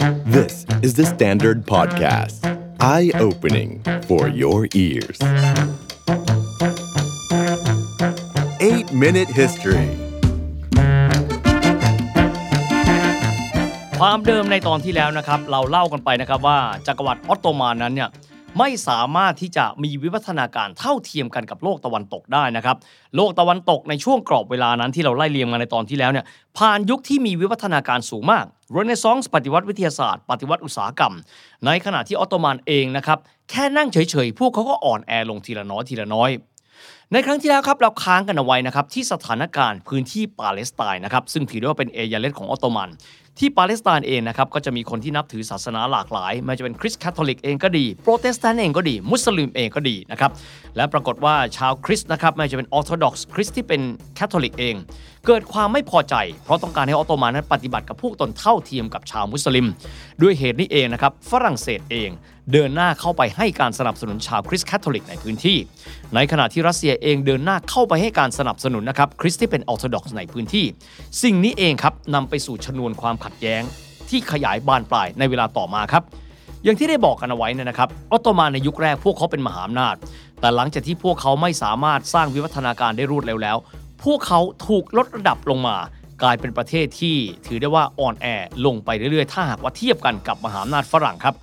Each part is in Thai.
This is the Standard Podcast. Eye-opening for your ears. 8-Minute History ความเดิมในตอนที่แล้วนะครับ เราเล่ากันไปนะครับว่าจักรวรรดิออตโตมันนั้นเนี่ย ไม่สามารถที่จะมีวิวัฒนาการเท่าเทียมกันกับโลกตะวันตกได้นะครับ โลกตะวันตกในช่วงกรอบเวลานั้นที่เราไล่เรียงมาในตอนที่แล้วเนี่ยผ่านยุคที่มีวิวัฒนาการสูงมากเรเนซองส์ปฏิวัติวิทยาศาสตร์ปฏิวัติอุตสาหกรรม ในขณะที่ออตโตมันเองนะครับแค่นั่งเฉยๆ พวกเขาก็อ่อนแอลงทีละน้อยทีละน้อย ในครั้งที่แล้วครับเราค้างกันเอาไว้นะครับที่สถานการณ์พื้นที่ปาเลสไตน์นะครับซึ่งถือได้ว่าเป็นเอยาเลตของออตโตมัน ที่ปาเลสไตน์เองนะครับก็จะมีคนที่นับถือศาสนาหลากหลายไม่ว่าจะเป็นคริสต์คาทอลิกเองก็ดีโปรเตสแตนต์เองก็ดี มุสลิมเองก็ดีนะครับและปรากฏว่าชาวคริสต์นะครับไม่ว่าจะเป็นออร์โธดอกซ์คริสต์ที่เป็นคาทอลิกเอง เกิดความไม่พอใจ เพราะต้องการให้ออตโตมันนั้นปฏิบัติกับพวกตนเท่าเทียมกับชาวมุสลิม ด้วยเหตุนี้เองนะครับฝรั่งเศสเองเดินหน้าเข้าไปให้การสนับสนุนชาวคริสต์คาทอลิกในพื้นที่ ในขณะที่รัสเซียเองเดินหน้าเข้าไปให้การสนับสนุนนะครับคริสต์ที่เป็นออร์โธดอกซ์ในพื้นที่ สิ่งนี้เองครับนำไปสู่ชนวนความขัดแย้ง ที่ขยายบานปลายในเวลาต่อมาครับอย่างที่ได้บอกกันเอาไว้เนี่ยนะครับออตโตมันในยุคแรกพวกเขาเป็นมหาอำนาจ แต่หลังจากที่พวกเขาไม่สามารถสร้างวิวัฒนาการได้รวดเร็วแล้ว พวกเขาถูกลดระดับลงมา กลายเป็นประเทศที่ถือได้ว่าอ่อนแอลงไปเรื่อยๆ ถ้าหากว่าเทียบกันกับมหาอำนาจฝรั่งครับ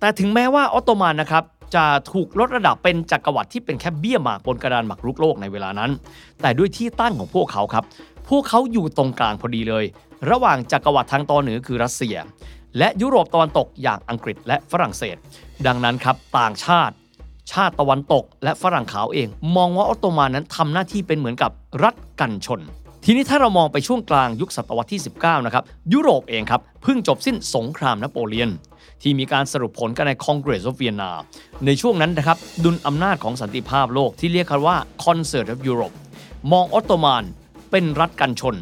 แต่ถึงแม้ว่าออตโตมันนะครับจะถูกลดระดับเป็นจักรวรรดิที่เป็นแค่เบี้ยหมากบนกระดานหมากรุกโลกในเวลานั้น แต่ด้วยที่ตั้งของพวกเขาครับ พวกเขาอยู่ตรงกลางพอดีเลย ระหว่างจักรวรรดิทางตอนเหนือคือรัสเซีย และยุโรปตะวันตกอย่างอังกฤษและฝรั่งเศส ดังนั้นครับต่างชาติ ชาติตะวันตก และฝรั่งขาวเอง มองว่าออตโตมันนั้นทำหน้าที่เป็นเหมือนกับรัฐกันชน ทีนี้ถ้าเรามองไปช่วงกลางยุคศตวรรษที่ 19 นะครับ ยุโรปเองครับเพิ่งจบสิ้นสงครามนโปเลียน ที่มีการสรุปผลกันใน Congress of Vienna ในช่วงนั้นนะครับดุลอำนาจของสันติภาพโลกที่เรียกกันว่า Concert of Europe มองออตโตมันเป็นรัฐกันชน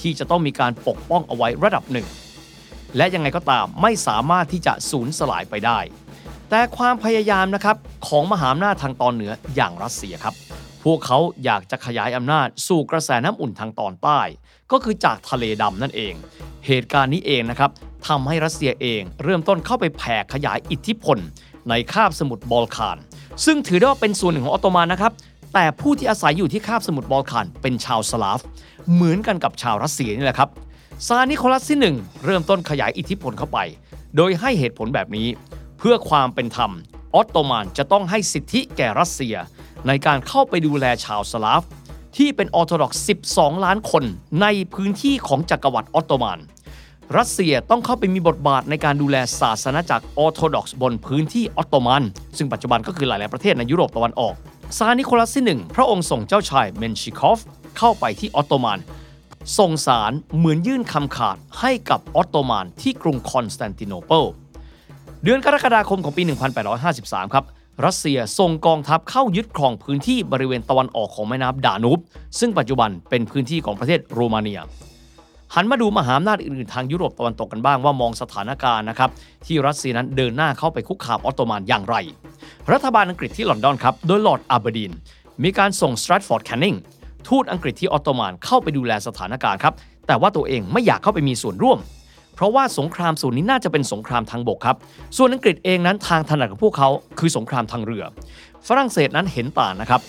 ที่จะต้องมีการปกป้องเอาไว้ระดับหนึ่งและยังไงก็ตามไม่สามารถที่จะสูญสลายไปได้ แต่ความพยายามนะครับของมหาอำนาจทางตอนเหนืออย่างรัสเซียครับ พวกเขาอยากจะขยายอำนาจสู่กระแสน้ำอุ่นทางตอนใต้ ก็คือจากทะเลดำนั่นเอง เหตุการณ์นี้เองนะครับทำให้รัสเซียเองเริ่มต้นเข้าไปแผ่ขยายอิทธิพล ในคาบสมุทรบอลข่าน ซึ่งถือได้ว่าเป็นส่วนหนึ่งของออตโตมันนะครับแต่ผู้ที่อาศัยอยู่ที่คาบสมุทรบอลข่านเป็นชาวสลาฟ เหมือนกันกับชาวรัสเซียนี่แหละครับซาร์นิโคลัสที่ 1 เริ่มต้นขยายอิทธิพลเข้าไป โดยให้เหตุผลแบบนี้ เพื่อความเป็นธรรม ออตโตมันจะต้องให้สิทธิแก่รัสเซีย ในการเข้าไปดูแลชาวสลาฟ ที่เป็นออร์โธดอกซ์12 ล้านคนในพื้นที่ของจักรวรรดิออตโตมัน รัสเซียต้องเข้าไปมีบทบาทในการดูแลศาสนจักรออร์โธดอกซ์บนพื้นที่ออตโตมัน ซึ่งปัจจุบันก็คือหลาย ๆ ประเทศในยุโรปตะวันออกซาร์นิโคลัสที่ 1 พระองค์ส่งเจ้าชายเมนชิคอฟเข้าไปที่ออตโตมันส่งสารเหมือนยื่นคำขาดให้กับออตโตมันที่กรุงคอนสแตนติโนเปิล เดือนกรกฎาคมของปี 1853 ครับ รัสเซียส่งกองทัพเข้ายึดครองพื้นที่บริเวณตะวันออกของแม่น้ำดานูบ ซึ่งปัจจุบันเป็นพื้นที่ของประเทศโรมาเนีย หันมาดูมหาอำนาจอื่นๆ ทางยุโรปตะวันตกกันบ้างว่ามองสถานการณ์นะครับที่รัสเซียนั้นเดินหน้าเข้าไปคุกคามออตโตมันอย่างไร รัฐบาลอังกฤษที่ลอนดอนครับโดยลอร์ดอาเบอร์ดีนมีการส่งสตรัตฟอร์ดแคนนิงทูตอังกฤษที่ออตโตมันเข้าไปดูแลสถานการณ์ครับแต่ว่าตัวเองไม่อยากเข้าไปมีส่วนร่วม เพราะว่าสงครามส่วนนี้น่าจะเป็นสงครามทางบกครับ ส่วนอังกฤษเองนั้นทางถนัดของพวกเขาคือสงครามทางเรือ ฝรั่งเศสนั้นเห็นต่างนะครับ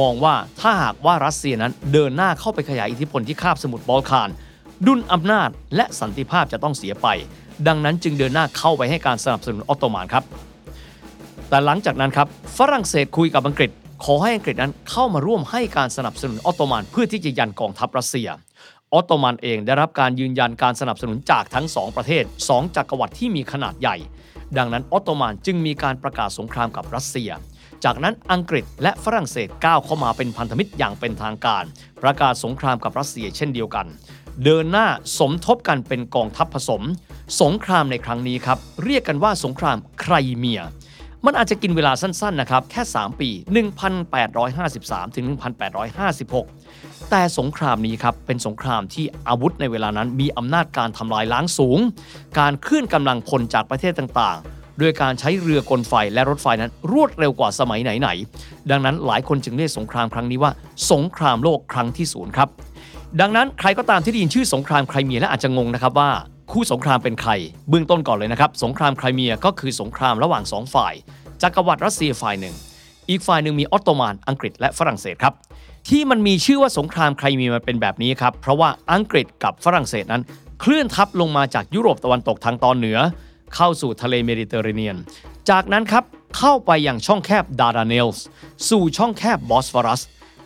มองว่าถ้าหากว่ารัสเซียนั้นเดินหน้าเข้าไปขยายอิทธิพลที่คาบสมุทรบอลข่าน ดุลอำนาจ และสันติภาพจะต้องเสียไป ดังนั้นจึงเดินหน้าเข้าไปให้การสนับสนุนออตโตมันครับ แต่หลังจากนั้นครับฝรั่งเศสคุยกับอังกฤษขอให้อังกฤษนั้นเข้ามาร่วมให้การสนับสนุนออตโตมันเพื่อที่จะยันกองทัพรัสเซีย ออตโตมันเองได้รับการยืนยันการสนับสนุนจากทั้ง 2 ประเทศ 2 จักรวรรดิที่มีขนาดใหญ่ ดังนั้นออตโตมันจึงมีการประกาศสงครามกับรัสเซีย จากนั้นอังกฤษและฝรั่งเศสก้าวเข้ามาเป็นพันธมิตรอย่างเป็นทางการ ประกาศสงครามกับรัสเซียเช่นเดียวกัน เดินหน้าสมทบกันเป็นกองทัพผสม สงครามในครั้งนี้ครับเรียกกันว่าสงครามไครเมีย มันอาจจะกินเวลาสั้นๆนะครับแค่ 3 ปี 1853 ถึง 1856 แต่สงครามนี้ครับเป็นสงครามที่อาวุธในเวลานั้นมีอำนาจการทำลายล้างสูง การเคลื่อนกำลังพลจากประเทศต่างๆ ด้วยการใช้เรือกลไฟและรถไฟนั้นรวดเร็วกว่าสมัยไหนๆ ดังนั้นหลายคนจึงเรียกสงครามครั้งนี้ว่า สงครามโลกครั้งที่ศูนย์ครับดังนั้นใครก็ตามที่ได้ยินชื่อสงครามไครเมียและอาจจะงงนะครับว่า คู่สงครามเป็นใคร เบื้องต้นก่อนเลยนะครับ สงครามไครเมียก็คือสงครามระหว่างสองฝ่ายจักรวรรดิรัสเซียฝ่ายหนึ่ง อีกฝ่ายหนึ่งมีออตโตมันอังกฤษและฝรั่งเศสครับ ที่มันมีชื่อว่าสงครามไครเมียมันเป็นแบบนี้ครับ เพราะว่าอังกฤษกับฝรั่งเศสนั้น เคลื่อนทัพลงมาจากยุโรปตะวันตกทางตอนเหนือ เข้าสู่ทะเลเมดิเตอร์เรเนียน จากนั้นครับเข้าไปยังช่องแคบดาร์ดาเนลส์สู่ช่องแคบบอสฟอรัส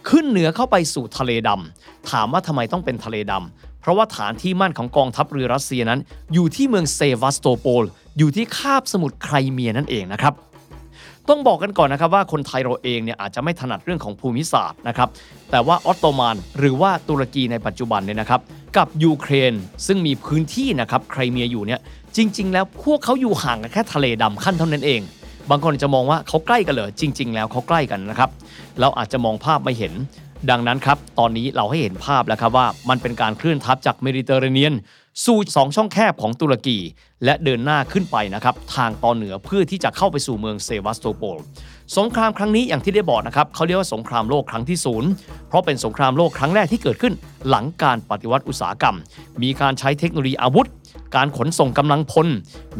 ขึ้นเหนือเข้าไปสู่ทะเลดำถามว่าทำไมต้องเป็นทะเลดำ เพราะว่าฐานที่มั่นของกองทัพเรือรัสเซียนั้น อยู่ที่เมืองเซวัสโตโปล อยู่ที่คาบสมุทรไครเมียนั่นเองนะครับต้องบอกกันก่อนนะครับว่าคนไทยเราเองเนี่ยอาจจะไม่ถนัดเรื่องของภูมิศาสตร์นะครับ แต่ว่าออตโตมันหรือว่าตุรกีในปัจจุบันเนี่ยนะครับ กับยูเครนซึ่งมีพื้นที่นะครับไครเมียอยู่เนี่ยจริง ๆ แล้วพวกเขาอยู่ห่างกันแค่ทะเลดำขั้นเท่านั้นเอง บางคนจะมองว่าเขาใกล้กันเหรอจริง ๆ แล้วเขาใกล้กันนะครับ เราอาจจะมองภาพไม่เห็น ดังนั้นครับ ตอนนี้เราให้เห็นภาพแล้วครับว่ามันเป็นการเคลื่อนทัพจากเมดิเตอร์เรเนียน สู่สองช่องแคบของตุรกี และเดินหน้าขึ้นไปนะครับทางตอนเหนือเพื่อที่จะเข้าไปสู่เมืองเซวัสโตโปลสงครามครั้งนี้อย่างที่ได้บอกนะครับเขาเรียกว่าสงครามโลกครั้งที่ศูนย์เพราะเป็นสงครามโลกครั้งแรกที่เกิดขึ้น หลังการปฏิวัติอุตสาหกรรม มีการใช้เทคโนโลยีอาวุธ การขนส่งกำลังพล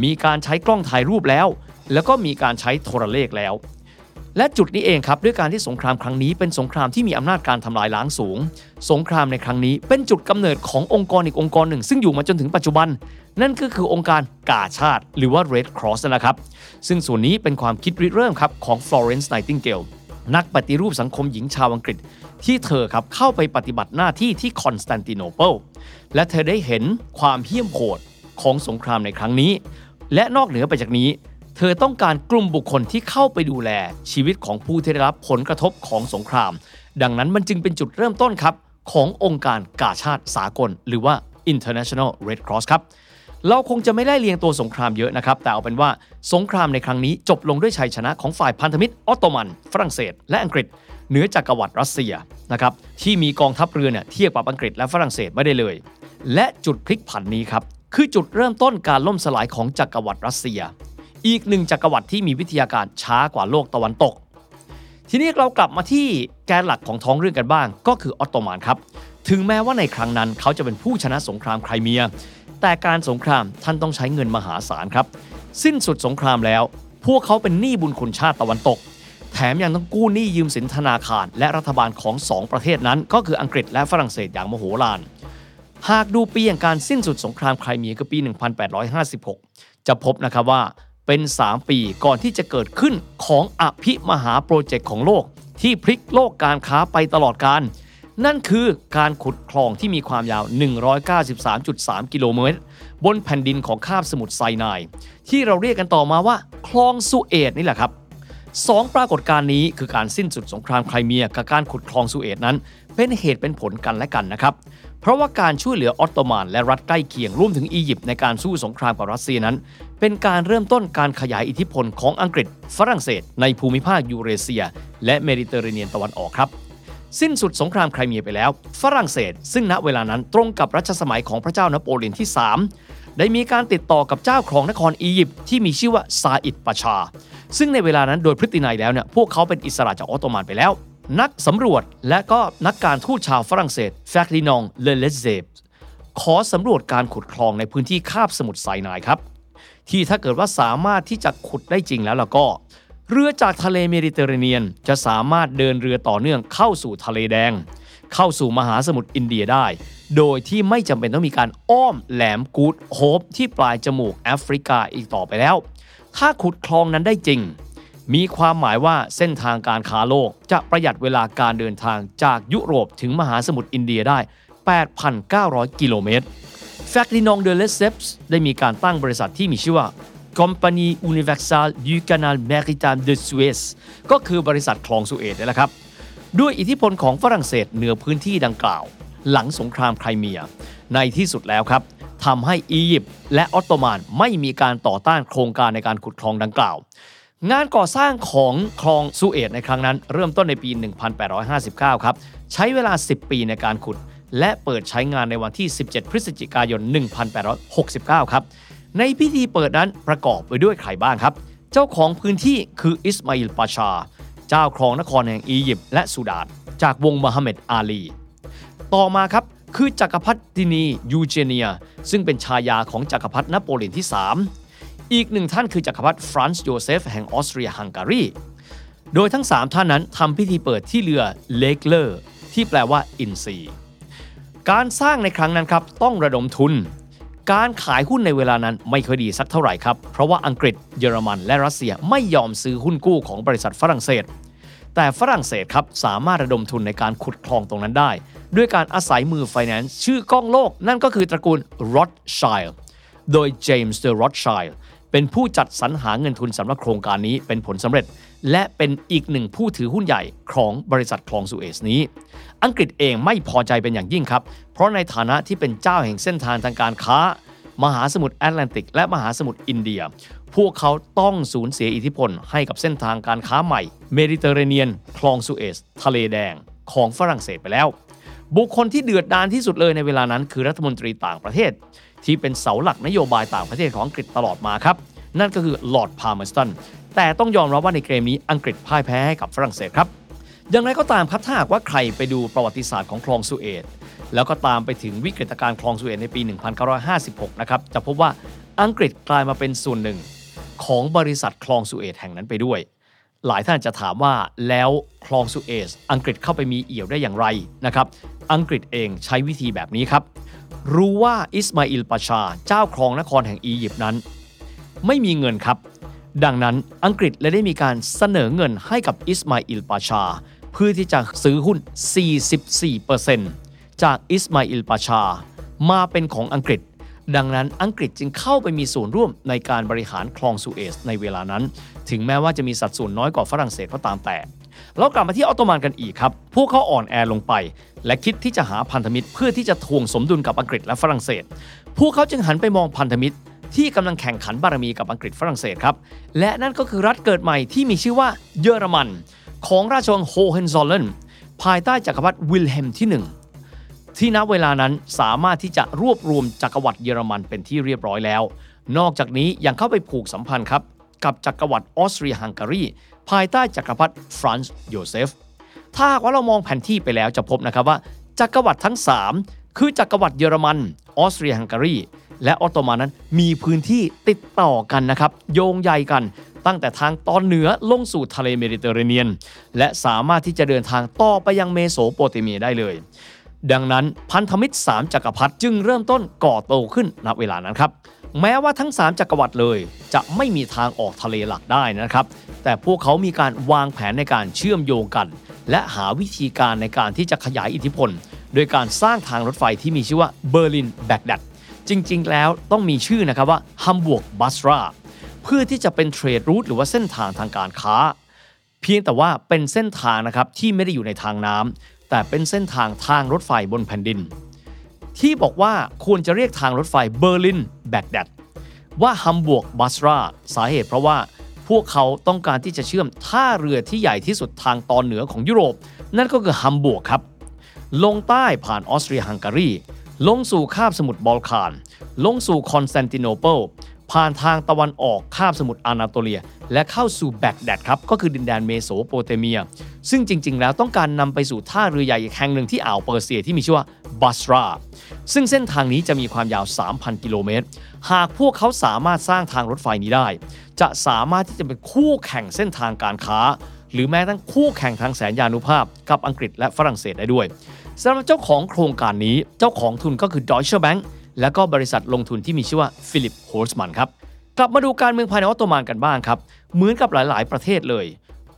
มีการใช้กล้องถ่ายรูปแล้ว แล้วก็มีการใช้โทรเลขแล้ว และจุดนี้เองครับด้วยการที่สงครามครั้งนี้เป็นสงครามที่มีอำนาจการทำลายล้างสูง สงครามในครั้งนี้เป็นจุดกำเนิดขององค์กรอีกองค์กรหนึ่ง ซึ่งอยู่มาจนถึงปัจจุบัน นั่นก็คือองค์การกาชาติ หรือว่า Red Cross นะครับ ซึ่งส่วนนี้เป็นความคิดริเริ่มครับของ Florence Nightingale นักปฏิรูปสังคมหญิงชาวอังกฤษ ที่เธอครับเข้าไปปฏิบัติหน้าที่ที่คอนสแตนติโนเปิลและเธอได้เห็นความเหี้ยมโหดของสงครามในครั้งนี้ และนอกเหนือไปจากนี้ เธอต้องการกลุ่มบุคคลที่เข้าไปดูแล ชีวิตของผู้ที่ได้รับผลกระทบของสงคราม ดังนั้นมันจึงเป็นจุดเริ่มต้นครับ ขององค์การกาชาติสากล หรือว่า International Red Cross ครับ เราคงจะไม่ได้เรียนตัวสงครามเยอะนะครับ แต่เอาเป็นว่าสงครามในครั้งนี้จบลงด้วยชัยชนะของฝ่ายพันธมิตรออตโตมัน ฝรั่งเศส และอังกฤษเหนือจักรวรรดิรัสเซียนะครับที่มีกองทัพเรือเนี่ยเทียบกับอังกฤษและฝรั่งเศสไม่ได้เลย และจุดพลิกผันนี้ครับคือจุดเริ่มต้นการล่มสลายของจักรวรรดิรัสเซีย อีกหนึ่งจักรวรรดิที่มีวิทยาการช้ากว่าโลกตะวันตก ทีนี้เรากลับมาที่แกนหลักของท้องเรื่องกันบ้าง ก็คือออตโตมันครับ ถึงแม้ว่าในครั้งนั้นเขาจะเป็นผู้ชนะสงครามไครเมีย แต่การสงครามท่านต้องใช้เงินมหาศาลครับ สิ้นสุดสงครามแล้ว พวกเขาเป็นหนี้บุญคุณชาติตะวันตก แถมยังต้องกู้หนี้ยืมสินธนาคาร และรัฐบาลของสองประเทศนั้น ก็คืออังกฤษและฝรั่งเศสอย่างมโหฬารหากดูปีแห่งการสิ้นสุดสงครามไครเมียคือปี 1856 จะพบนะครับว่า เป็น 3 ปีก่อนที่จะเกิดขึ้นของอภิมหาโปรเจกต์ของโลก ที่พลิกโลกการค้าไปตลอดการ นั่นคือการขุดคลองที่มีความยาว 193.3 กิโลเมตร บนแผ่นดินของคาบสมุทรไซนายที่เราเรียกกันต่อมาว่าคลองสุเอตนี่แหละครับสองปรากฏการณ์นี้คือการสิ้นสุดสงครามไครเมียกับการขุดคลองสุเอตนั้น เป็นเหตุเป็นผลกันและกันนะครับ เพราะว่าการช่วยเหลือออตโตมันและรัฐใกล้เคียงรวมถึงอียิปต์ในการสู้สงครามกับรัสเซียนั้น เป็นการเริ่มต้นการขยายอิทธิพลของอังกฤษ ฝรั่งเศส ในภูมิภาคยูเรเซีย และเมดิเตอร์เรเนียนตะวันออกครับ สิ้นสุดสงครามไครเมียไปแล้ว ฝรั่งเศส ซึ่งณเวลานั้นตรงกับรัชสมัยของพระเจ้านโปเลียนที่ 3 ได้มีการติดต่อกับเจ้าครองนครอียิปต์ที่มีชื่อว่าซาอิดปาชา ซึ่งในเวลานั้นโดยพฤตินัยแล้วเนี่ยพวกเขาเป็นอิสระจากออตโตมันไปแล้ว นักสำรวจและก็นักการทูตชาวฝรั่งเศสแฟร์ดินองเดอเลสเซปส์ขอสำรวจการขุดคลองในพื้นที่คาบสมุทรไซนายครับ ที่ถ้าเกิดว่าสามารถที่จะขุดได้จริงแล้วล่ะก็ เรือจากทะเลเมดิเตอร์เรเนียน จะสามารถเดินเรือต่อเนื่องเข้าสู่ทะเลแดง เข้าสู่มหาสมุทรอินเดียได้ โดยที่ไม่จำเป็นต้องมีการอ้อมแหลมกูดโฮปที่ปลายจมูกแอฟริกาอีกต่อไปแล้ว ถ้าขุดคลองนั้นได้จริง มีความหมายว่าเส้นทางการค้าโลกจะประหยัดเวลาการเดินทางจากยุโรปถึงมหาสมุทรอินเดียได้ 8,900 กิโลเมตร แฟร์ดินองเดอเลสเซปส์ได้มีการตั้งบริษัทที่มีชื่อว่า Compagnie Universelle du Canal Maritime de Suez ก็คือบริษัทคลองสุเอตนี่แหละครับ ด้วยอิทธิพลของฝรั่งเศสเหนือพื้นที่ดังกล่าว หลังสงครามไครเมีย ในที่สุดแล้วครับทำให้อียิปต์และออตโตมันไม่มีการต่อต้านโครงการในการขุดคลองดังกล่าว งานก่อสร้างของคลองสุเอตในครั้งนั้น เริ่มต้นในปี 1859 ครับ ใช้เวลา 10 ปีในการขุด และเปิดใช้งานในวันที่ 17 พฤศจิกายน 1869 ครับ ในพิธีเปิดนั้นประกอบไปด้วยใครบ้างครับ เจ้าของพื้นที่คืออิสมาอิลปาชา เจ้าครองนครแห่งอียิปต์และสุดาน จากวงศ์มูฮัมหมัดอาลี ต่อมาครับคือจักรพรรดินียูเจเนีย ซึ่งเป็นชายาของจักรพรรดินโปเลียนที่ 3 อีกหนึ่งท่านคือจักรพรรดิฟรานซ์โยเซฟแห่งออสเตรียฮังการี โดยทั้ง 3 ท่านนั้นทำพิธีเปิดที่เรือ L'Aigle ที่แปลว่าอินทรี การสร้างในครั้งนั้นครับต้องระดมทุน การขายหุ้นในเวลานั้นไม่ค่อยดีสักเท่าไหร่ครับ เพราะว่าอังกฤษเยอรมันและรัสเซียไม่ยอมซื้อหุ้นกู้ของบริษัทฝรั่งเศส แต่ฝรั่งเศสครับสามารถระดมทุนในการขุดคลองตรงนั้นได้ ด้วยการอาศัยมือไฟแนนซ์ชื่อก้องโลก นั่นก็คือตระกูลรอดชัยโดยเจมส์เดอะรอดชัยเป็นผู้จัดสรรหาเงินทุนสำหรับโครงการนี้เป็นผลสำเร็จ และเป็นอีกหนึ่งผู้ถือหุ้นใหญ่ของบริษัทคลองสุเอซนี้ อังกฤษเองไม่พอใจเป็นอย่างยิ่งครับ เพราะในฐานะที่เป็นเจ้าแห่งเส้นทางทางการค้า มหาสมุทรแอตแลนติก และมหาสมุทรอินเดีย พวกเขาต้องสูญเสียอิทธิพลให้กับเส้นทางการค้าใหม่ เมดิเตอร์เรเนียน คลองสุเอซทะเลแดงของฝรั่งเศสไปแล้ว บุคคลที่เดือดดาลที่สุดเลยในเวลานั้นคือรัฐมนตรีต่างประเทศ ที่เป็นเสาหลักนโยบายต่างประเทศของอังกฤษตลอดมาครับ นั่นก็คือลอร์ดพาล์เมอร์สตันแต่ต้องยอมรับว่าในเกมนี้อังกฤษพ่ายแพ้ให้กับฝรั่งเศสครับอย่างไรก็ตามครับถ้าหากว่าใครไปดูประวัติศาสตร์ของคลองสุเอตแล้วก็ตามไปถึงวิกฤตการณ์คลองสุเอตในปี 1956 นะครับ จะพบว่าอังกฤษกลายมาเป็นส่วนหนึ่ง ของบริษัทคลองสุเอตแห่งนั้นไปด้วย หลายท่านจะถามว่าแล้วคลองสุเอซอังกฤษเข้าไปมีเอี่ยวได้อย่างไรนะครับ อังกฤษเองใช้วิธีแบบนี้ครับ รู้ว่าอิสมาอิลปาชา เจ้าครองนครแห่งอียิปต์นั้น ไม่มีเงินครับ ดังนั้นอังกฤษเลยได้มีการเสนอเงินให้กับอิสมาอิลปาชา เพื่อที่จะซื้อหุ้น 44%จากอิสมาอิลปาชา มาเป็นของอังกฤษ ดังนั้นอังกฤษจึงเข้าไปมีส่วนร่วมในการบริหารคลองสุเอซในเวลานั้น ถึงแม้ว่าจะมีสัดส่วนน้อยกว่าฝรั่งเศสก็ตามแต่เรากลับมาที่ออตโตมันกันอีกครับ พวกเขาอ่อนแอลงไป และคิดที่จะหาพันธมิตรเพื่อที่จะถ่วงสมดุลกับอังกฤษและฝรั่งเศส พวกเขาจึงหันไปมองพันธมิตร ที่กำลังแข่งขันบารมีกับอังกฤษฝรั่งเศสครับ และนั่นก็คือรัฐเกิดใหม่ที่มีชื่อว่าเยอรมัน ของราชวงศ์โฮเฮนโซลเลิร์นภายใต้จักรพรรดิวิลเฮมที่ 1 ที่ณเวลานั้นสามารถที่จะรวบรวมจักรวรรดิเยอรมันเป็นที่เรียบร้อยแล้ว นอกจากนี้ยังเข้าไปผูกสัมพันธ์ครับกับจักรวรรดิออสเตรียฮังการีภายใต้จักรพรรดิฟรานซ์โยเซฟถ้าหากว่าเรามองแผนที่ไปแล้วจะพบนะครับว่าจักรวรรดิทั้ง 3 คือจักรวรรดิเยอรมันออสเตรียฮังการี และออตโตมันนั้นมีพื้นที่ติดต่อกันนะครับโยงใยกันตั้งแต่ทางตอนเหนือลงสู่ทะเลเมดิเตอร์เรเนียน และสามารถที่จะเดินทางต่อไปยังเมโสโปเตเมียได้เลย ดังนั้นพันธมิตร 3จักรพรรดิจึงเริ่มต้นก่อตัวขึ้นณเวลานั้นครับแม้ว่าทั้ง 3 จักรวรรดิเลย จะไม่มีทางออกทะเลหลักได้นะครับ แต่พวกเขามีการวางแผนในการเชื่อมโยงกัน และหาวิธีการในการที่จะขยายอิทธิพล โดยการสร้างทางรถไฟที่มีชื่อว่าเบอร์ลินแบกดัด จริงๆ แล้วต้องมีชื่อนะครับว่าฮัมบวกบัสราเพื่อที่จะเป็นเทรดรูทหรือว่าเส้นทางทางการค้า เพียงแต่ว่าเป็นเส้นทางนะครับที่ไม่ได้อยู่ในทางน้ำแต่เป็นเส้นทางทางรถไฟบนแผ่นดิน ที่บอกว่าควรจะเรียกทางรถไฟเบอร์ลินแบกแดดว่าฮัมบวร์กบัสราสาเหตุเพราะว่าพวกเขาต้องการที่จะเชื่อมท่าเรือที่ใหญ่ที่สุดทางตอนเหนือของยุโรป นั่นก็คือฮัมบวร์กครับ ลงใต้ผ่านออสเตรียฮังการี ลงสู่คาบสมุทรบอลข่าน ลงสู่คอนสแตนติโนเปิลผ่านทางตะวันออกคาบสมุทรอานาโตเลีย และเข้าสู่แบกแดดครับ ก็คือดินแดนเมโสโปเตเมีย ซึ่งจริง ๆ แล้วต้องการนำไปสู่ท่าเรือใหญ่แห่งหนึ่งที่อ่าวเปอร์เซียที่มีชื่อว่าบัสราซึ่งเส้นทางนี้จะมีความยาว 3,000 กิโลเมตร หากพวกเขาสามารถสร้างทางรถไฟนี้ได้ จะสามารถที่จะเป็นคู่แข่งเส้นทางการค้า หรือแม้กระทั่งคู่แข่งทางแสนยานุภาพกับอังกฤษและฝรั่งเศสได้ด้วย สำหรับเจ้าของโครงการนี้ เจ้าของทุนก็คือ Deutsche Bank และก็บริษัทลงทุนที่มีชื่อว่า Philipp Holzmann ครับ กลับมาดูการเมืองภายในออตโตมันกันบ้างครับ เหมือนกับหลาย ๆ ประเทศเลย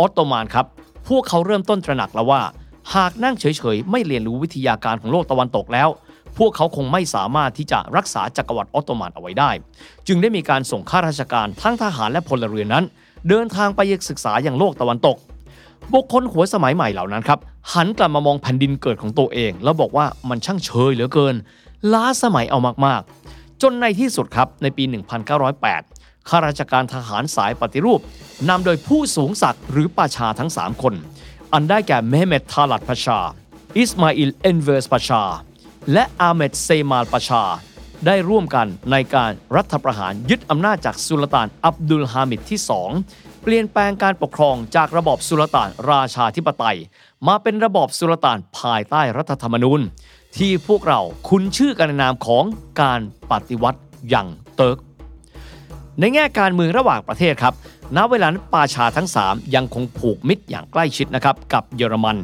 ออตโตมันครับ พวกเขาเริ่มต้นตระหนักแล้วว่า หากนั่งเฉย ๆ ไม่เรียนรู้วิทยาการของโลกตะวันตกแล้ว พวกเขาคงไม่สามารถที่จะรักษาจักรวรรดิออตโตมันเอาไว้ได้ จึงได้มีการส่งข้าราชการทั้งทหารและพลเรือนนั้น เดินทางไปศึกษาอย่างโลกตะวันตก บุคคลหัวสมัยใหม่เหล่านั้นครับ หันกลับมามองแผ่นดินเกิดของตัวเอง แล้วบอกว่ามันช่างเชยเหลือเกิน ล้าสมัยเอามากๆ จนในที่สุดครับในปี 1908 ข้าราชการทหารสายปฏิรูปนำโดยผู้สูงศักดิ์หรือปาชาทั้ง 3 คน อันได้แก่เมห์เมตทาลัตปาชา อิสมาอิลเอนเวอร์ปาชา และอาเหม็ดเจมาลปาชา ได้ร่วมกันในการรัฐประหารยึดอำนาจจากสุลต่านอับดุลฮามิดที่ 2 เปลี่ยนแปลงการปกครองจากระบอบสุลต่านราชาธิปไตย มาเป็นระบอบสุลต่านภายใต้รัฐธรรมนูญ ที่พวกเราคุ้นชื่อกันในนามของการปฏิวัติอย่างเติร์กในแง่การเมืองระหว่างประเทศครับ ณ เวลานั้นปาชาทั้ง 3 ยังคงผูกมิตรอย่างใกล้ชิดนะครับกับเยอรมัน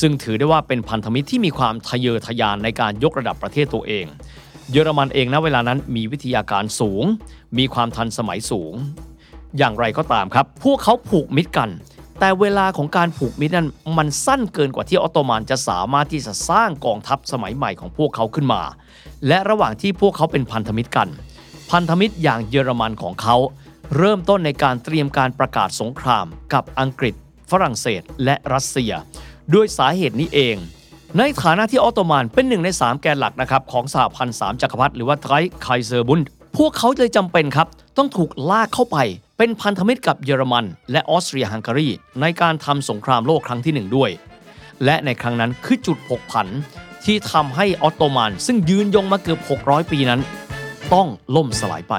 ซึ่งถือได้ว่าเป็นพันธมิตรที่มีความทะเยอทะยานในการยกระดับประเทศตัวเอง เยอรมันเองณเวลานั้นมีวิทยาการสูง มีความทันสมัยสูง อย่างไรก็ตามครับ พวกเขาผูกมิตรกัน แต่เวลาของการผูกมิตรนั้นมันสั้นเกินกว่าที่ออตโตมันจะสามารถที่จะสร้างกองทัพสมัยใหม่ของพวกเขาขึ้นมา และระหว่างที่พวกเขาเป็นพันธมิตรกัน พันธมิตรอย่างเยอรมันของเขา เริ่มต้นในการเตรียมการประกาศสงครามกับอังกฤษ ฝรั่งเศส และรัสเซีย ด้วยสาเหตุนี้เองในฐานะที่ออตโตมันเป็นหนึ่งใน 3 แกนหลักนะครับของสหพันธ์สามจักรพรรดิหรือว่าไทรไคเซอร์บุนพวกเขาเลยจำเป็นครับ ต้องถูกลากเข้าไป เป็นพันธมิตรกับเยอรมัน และออสเตรียฮังการีในการทำสงครามโลกครั้งที่หนึ่งด้วย และในครั้งนั้นคือจุดผกผันที่ทำให้ออตโตมัน ซึ่งยืนยงมาเกือบ 600 ปีนั้น ต้องล่มสลายไป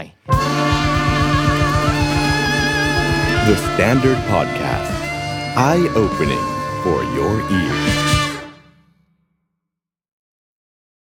The Standard Podcast. Eye opening for your ears.